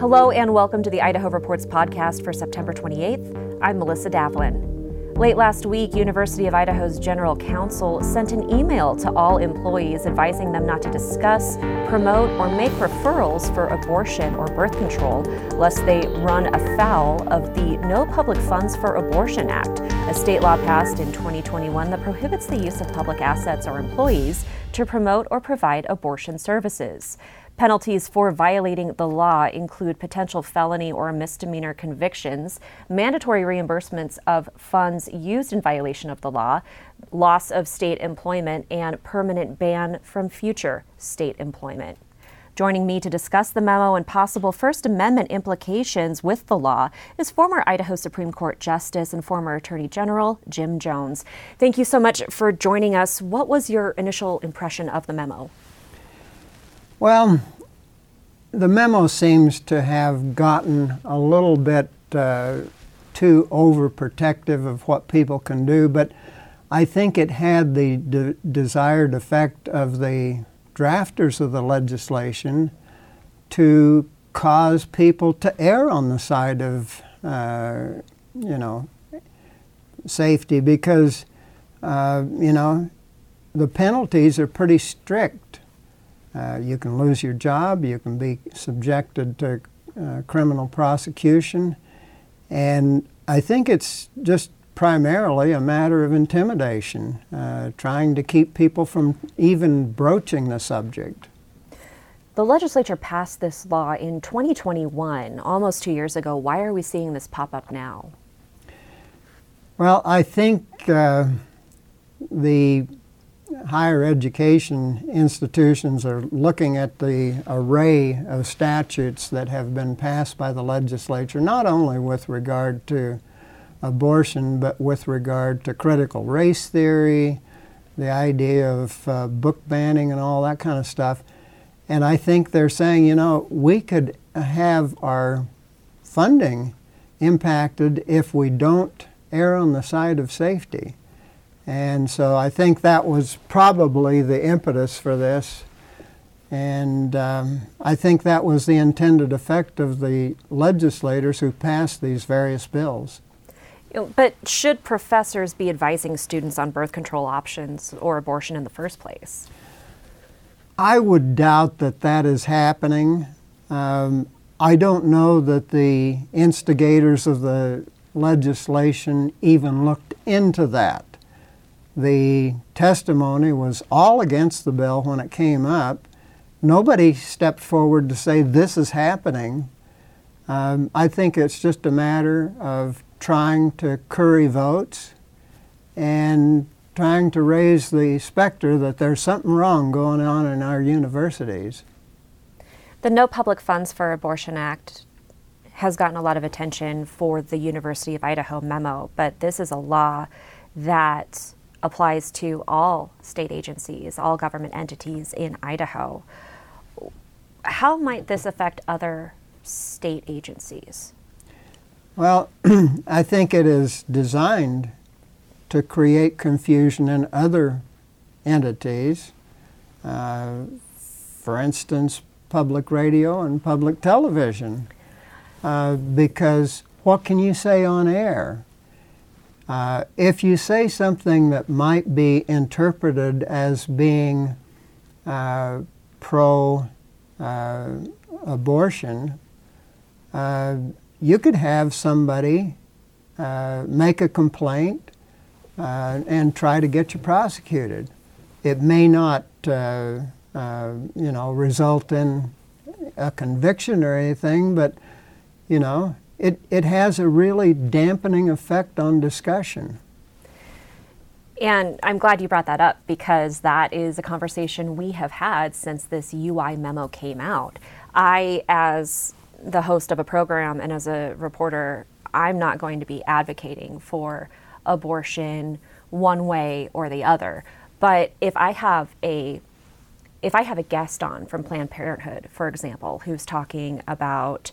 Hello and welcome to the Idaho Reports podcast for September 28th. I'm Melissa Davlin. Late last week, University of Idaho's General Counsel sent an email to all employees advising them not to discuss, promote, or make referrals for abortion or birth control, lest they run afoul of the No Public Funds for Abortion Act, a state law passed in 2021 that prohibits the use of public assets or employees to promote or provide abortion services. Penalties for violating the law include potential felony or misdemeanor convictions, mandatory reimbursements of funds used in violation of the law, loss of state employment, and permanent ban from future state employment. Joining me to discuss the memo and possible First Amendment implications with the law is former Idaho Supreme Court Justice and former Attorney General Jim Jones. Thank you so much for joining us. What was your initial impression of the memo? Well, the memo seems to have gotten a little bit uh, too overprotective of what people can do, but I think it had the de- desired effect of the drafters of the legislation to cause people to err on the side of, uh, you know, safety because, uh, you know, the penalties are pretty strict uh, you can lose your job, you can be subjected to uh, criminal prosecution, and I think it's just primarily a matter of intimidation, uh, trying to keep people from even broaching the subject. The legislature passed this law in 2021, almost two years ago. Why are we seeing this pop up now? Well, I think uh, the higher education institutions are looking at the array of statutes that have been passed by the legislature, not only with regard to abortion, but with regard to critical race theory, the idea of uh, book banning, and all that kind of stuff. And I think they're saying, you know, we could have our funding impacted if we don't err on the side of safety. And so I think that was probably the impetus for this. And um, I think that was the intended effect of the legislators who passed these various bills. But should professors be advising students on birth control options or abortion in the first place? I would doubt that that is happening. Um, I don't know that the instigators of the legislation even looked into that the testimony was all against the bill when it came up. Nobody stepped forward to say this is happening. Um, I think it's just a matter of trying to curry votes and trying to raise the specter that there's something wrong going on in our universities. The No Public Funds for Abortion Act has gotten a lot of attention for the University of Idaho memo, but this is a law that applies to all state agencies, all government entities in Idaho. How might this affect other state agencies? Well, I think it is designed to create confusion in other entities. Uh, for instance, public radio and public television. Uh, because what can you say on air? Uh, if you say something that might be interpreted as being uh, pro uh, abortion, uh, you could have somebody uh, make a complaint and try to get you prosecuted. It may not, you know, result in a conviction or anything, but you know, it, it has a really dampening effect on discussion. And I'm glad you brought that up because that is a conversation we have had since this UI memo came out. I, as the host of a program and as a reporter, I'm not going to be advocating for abortion one way or the other. But if I have a if I have a guest on from Planned Parenthood, for example, who's talking about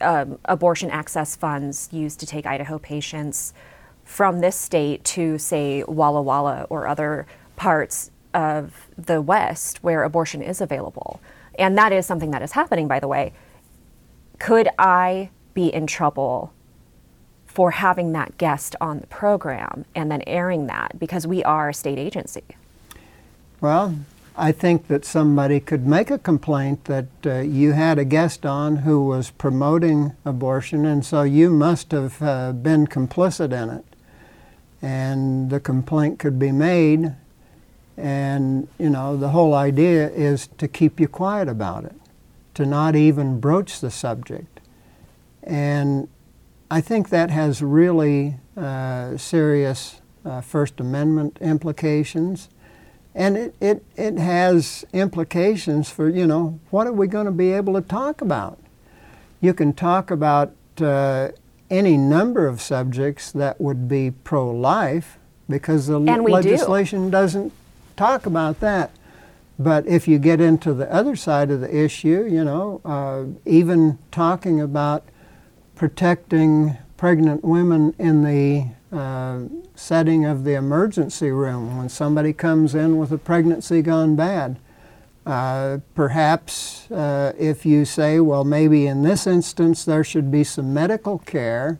um, abortion access funds used to take Idaho patients from this state to, say, Walla Walla or other parts of the West where abortion is available. And that is something that is happening, by the way. could I be in trouble for having that guest on the program and then airing that because we are a state agency? Well, I think that somebody could make a complaint that uh, you had a guest on who was promoting abortion, and so you must have uh, been complicit in it. And the complaint could be made, and you know, the whole idea is to keep you quiet about it, to not even broach the subject. And I think that has really uh, serious uh, First Amendment implications and it, it, it has implications for, you know, what are we going to be able to talk about? You can talk about uh, any number of subjects that would be pro life because the legislation do. doesn't talk about that. But if you get into the other side of the issue, you know, uh, even talking about protecting pregnant women in the uh, setting of the emergency room when somebody comes in with a pregnancy gone bad. Uh, perhaps uh, if you say, well, maybe in this instance there should be some medical care,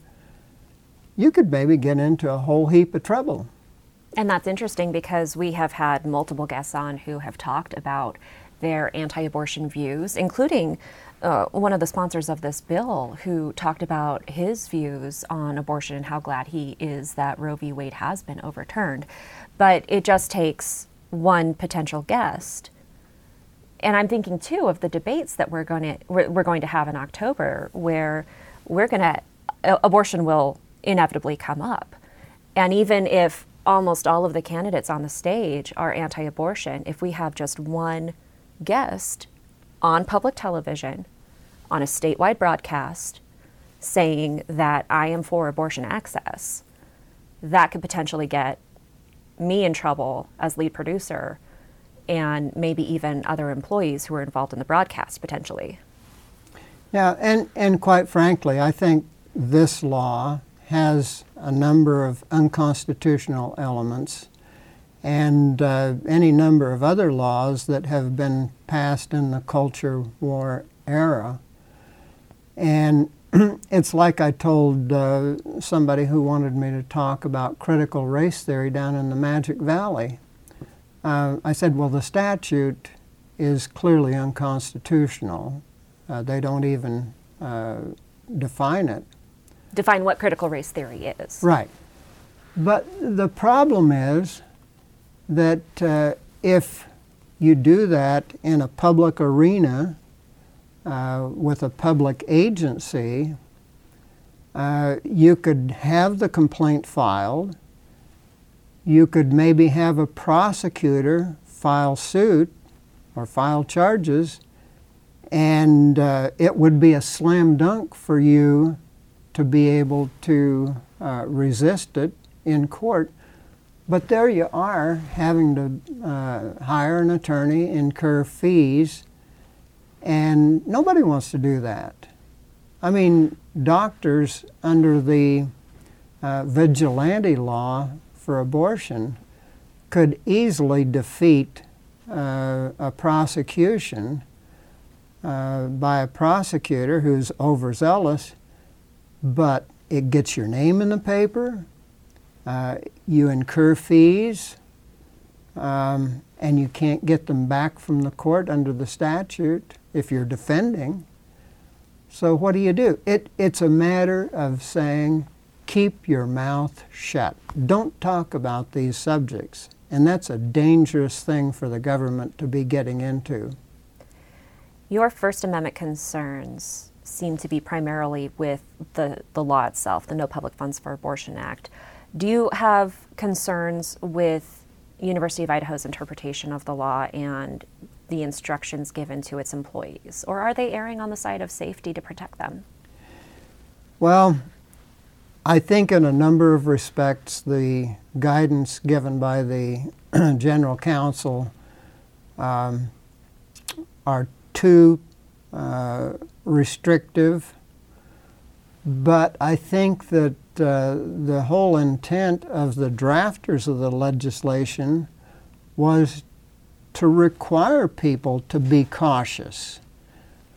you could maybe get into a whole heap of trouble. And that's interesting because we have had multiple guests on who have talked about their anti abortion views, including uh, one of the sponsors of this bill who talked about his views on abortion and how glad he is that Roe v. Wade has been overturned. But it just takes one potential guest. And I'm thinking too of the debates that we're going to we're, going to have in October, where we're going to abortion will inevitably come up, and even if almost all of the candidates on the stage are anti-abortion, if we have just one guest on public television on a statewide broadcast saying that I am for abortion access, that could potentially get me in trouble as lead producer and maybe even other employees who are involved in the broadcast potentially. Yeah, and, and quite frankly, I think this law has a number of unconstitutional elements and uh, any number of other laws that have been passed in the culture war era. And it's like I told uh, somebody who wanted me to talk about critical race theory down in the Magic Valley. Uh, I said, well, the statute is clearly unconstitutional. Uh, they don't even uh, define it. Define what critical race theory is. Right. But the problem is that uh, if you do that in a public arena uh, with a public agency, uh, you could have the complaint filed. You could maybe have a prosecutor file suit or file charges, and uh, it would be a slam dunk for you to be able to uh, resist it in court but there you are having to uh, hire an attorney, incur fees, and nobody wants to do that. I mean, doctors under the uh, vigilante law for abortion could easily defeat uh, a prosecution uh, by a prosecutor who's overzealous, but it gets your name in the paper, uh, you incur fees, um, and you can't get them back from the court under the statute if you're defending. So what do you do? It, it's a matter of saying, keep your mouth shut. Don't talk about these subjects. And that's a dangerous thing for the government to be getting into. Your First Amendment concerns seem to be primarily with the, the law itself, the No Public Funds for Abortion Act. Do you have concerns with University of Idaho's interpretation of the law and the instructions given to its employees, or are they erring on the side of safety to protect them? Well, I think in a number of respects, the guidance given by the General Counsel um, are too uh, restrictive. But I think that uh, the whole intent of the drafters of the legislation was to require people to be cautious.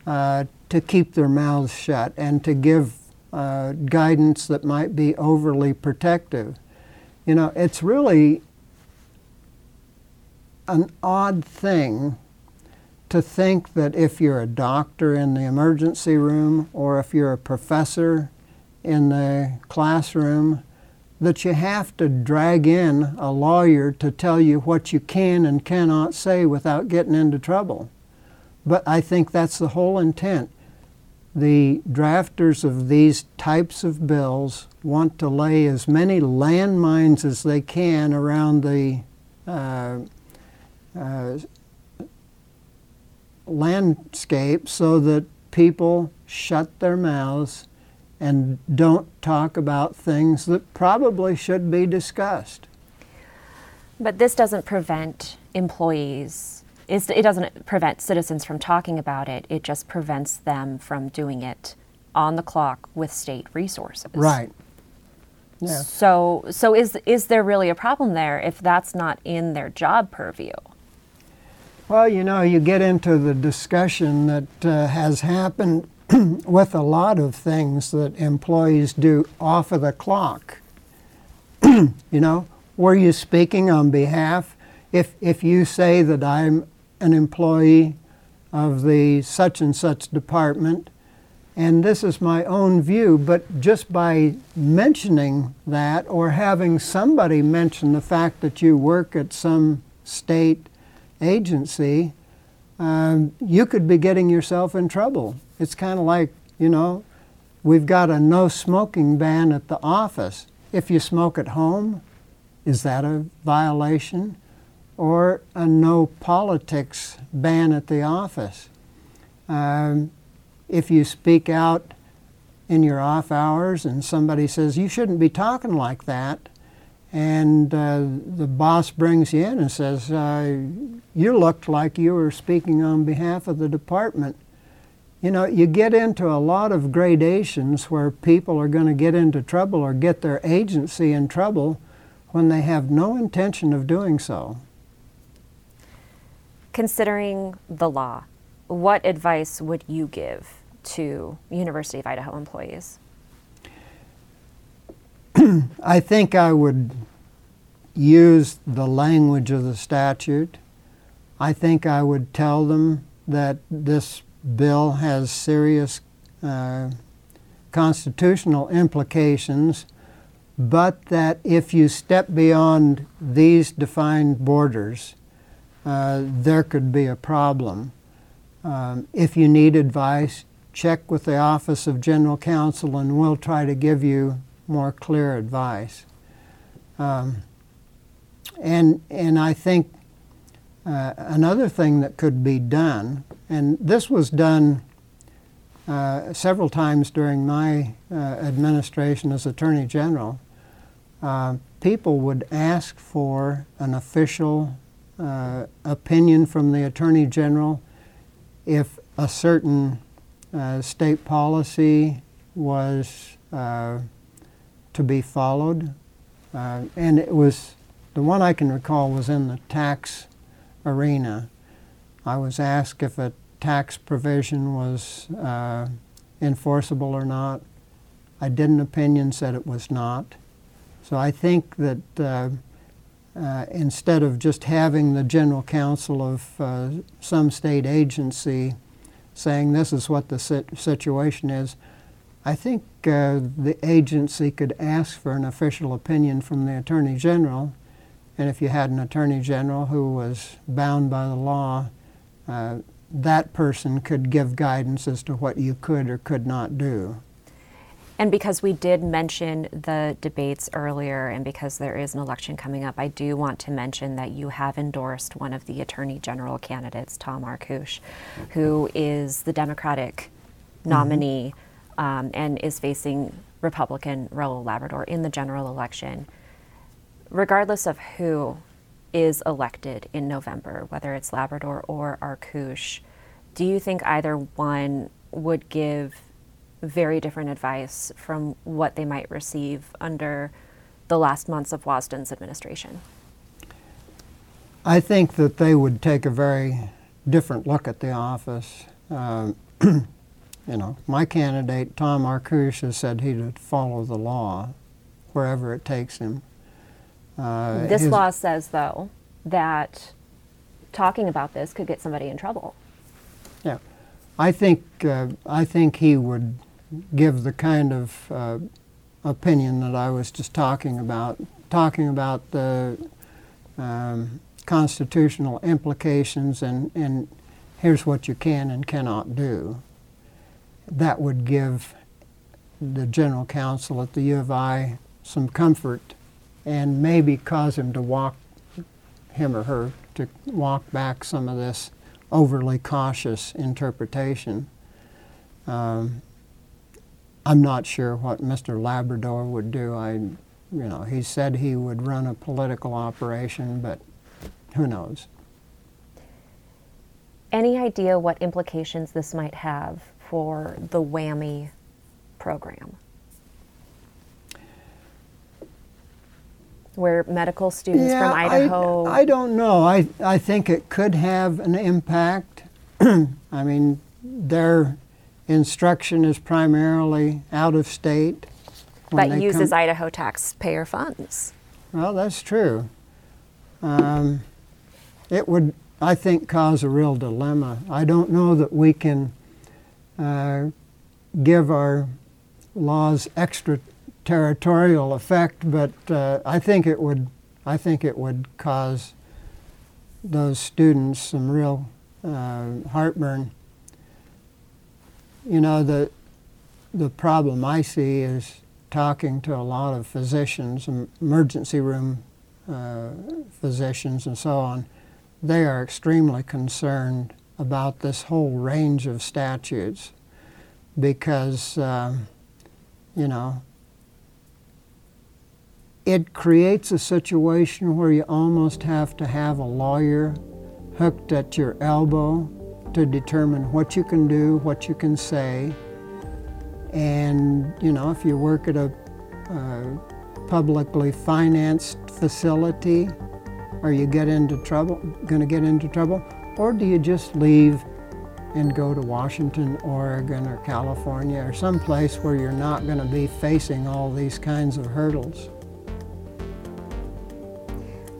uh, to keep their mouths shut and to give uh, guidance that might be overly protective. You know, it's really an odd thing to think that if you're a doctor in the emergency room or if you're a professor in the classroom, that you have to drag in a lawyer to tell you what you can and cannot say without getting into trouble. But I think that's the whole intent. The drafters of these types of bills want to lay as many landmines as they can around the uh, uh, landscape so that people shut their mouths and don't talk about things that probably should be discussed. But this doesn't prevent employees, it doesn't prevent citizens from talking about it, it just prevents them from doing it on the clock with state resources. Right. Yeah. So, so is, is there really a problem there if that's not in their job purview? Well, you know, you get into the discussion that uh, has happened with a lot of things that employees do off of the clock. you know, were you speaking on behalf? If, if you say that I'm an employee of the such and such department, and this is my own view, but just by mentioning that or having somebody mention the fact that you work at some state agency, um, you could be getting yourself in trouble. It's kind of like, you know, we've got a no smoking ban at the office. If you smoke at home, is that a violation? Or a no politics ban at the office? Um, if you speak out in your off hours and somebody says, you shouldn't be talking like that, and uh, the boss brings you in and says, uh, You looked like you were speaking on behalf of the department. You know, you get into a lot of gradations where people are going to get into trouble or get their agency in trouble when they have no intention of doing so. Considering the law, what advice would you give to University of Idaho employees? I think I would use the language of the statute. I think I would tell them that this bill has serious uh, constitutional implications, but that if you step beyond these defined borders, uh, there could be a problem. Um, if you need advice, check with the Office of General Counsel and we'll try to give you more clear advice. Um, and, and I think uh, another thing that could be done, and this was done uh, several times during my uh, administration as Attorney General, uh, people would ask for an official uh, opinion from the Attorney General if a certain state policy was to be followed. and it was the one I can recall was in the tax arena. I was asked if a tax provision was uh, enforceable or not. I did an opinion, said it was not. So I think that uh, uh, instead of just having the general counsel of uh, some state agency saying this is what the situation is, I think uh, the agency could ask for an official opinion from the Attorney General and if you had an attorney general who was bound by the law, uh, that person could give guidance as to what you could or could not do. And because we did mention the debates earlier, and because there is an election coming up, I do want to mention that you have endorsed one of the Attorney General candidates, Tom Arkoosh, who is the Democratic mm-hmm. nominee mm-hmm. um, and is facing Republican Raul Labrador in the general election regardless of who is elected in November, whether it's Labrador or Arkoosh, do you think either one would give very different advice from what they might receive under the last months of Wasden's administration? I think that they would take a very different look at the office. Um, you know, my candidate, Tom Arkoosh, has said he'd follow the law wherever it takes him. Uh, this law says, though, that talking about this could get somebody in trouble. Yeah, I think uh, I think he would give the kind of uh, opinion that I was just talking about, talking about the um, constitutional implications and, and here's what you can and cannot do. That would give the general counsel at the U of I some comfort and maybe cause him to walk, him or her, to walk back some of this overly cautious interpretation. Um, I'm not sure what Mr. Labrador would do. I, you know, he said he would run a political operation, but who knows? Any idea what implications this might have for the WWAMI program? Where medical students yeah, from Idaho. I, I don't know. I, I think it could have an impact. I mean, they're instruction is primarily out of state. But uses come. Idaho taxpayer funds. Well, that's true. Um, it would, I think, cause a real dilemma. I don't know that we can uh, give our laws extraterritorial effect, but uh, I think it would. I think it would cause those students some real uh, heartburn you know, the, the problem I see is talking to a lot of physicians, emergency room uh, physicians, and so on. They are extremely concerned about this whole range of statutes because, um, you know, it creates a situation where you almost have to have a lawyer hooked at your elbow to determine what you can do, what you can say. And, you know, if you work at a uh, publicly financed facility, are you get into trouble, going to get into trouble? Or do you just leave and go to Washington, Oregon, or California, or someplace where you're not going to be facing all these kinds of hurdles?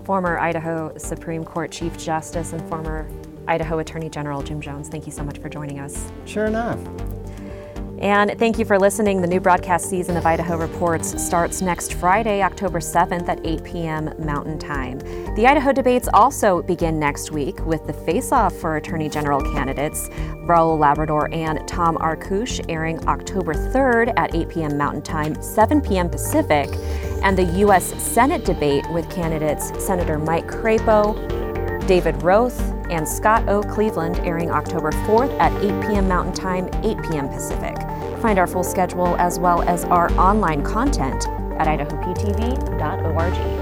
Former Idaho Supreme Court Chief Justice and former Idaho Attorney General Jim Jones. Thank you so much for joining us. Sure enough. And thank you for listening. The new broadcast season of Idaho Reports starts next Friday, October 7th at 8 p.m. Mountain Time. The Idaho debates also begin next week with the face off for Attorney General candidates Raul Labrador and Tom Arkoosh airing October 3rd at 8 p.m. Mountain Time, 7 p.m. Pacific, and the U.S. Senate debate with candidates Senator Mike Crapo, David Roth, and Scott O. Cleveland airing October 4th at 8 p.m. Mountain Time, 8 p.m. Pacific. Find our full schedule as well as our online content at idahoptv.org.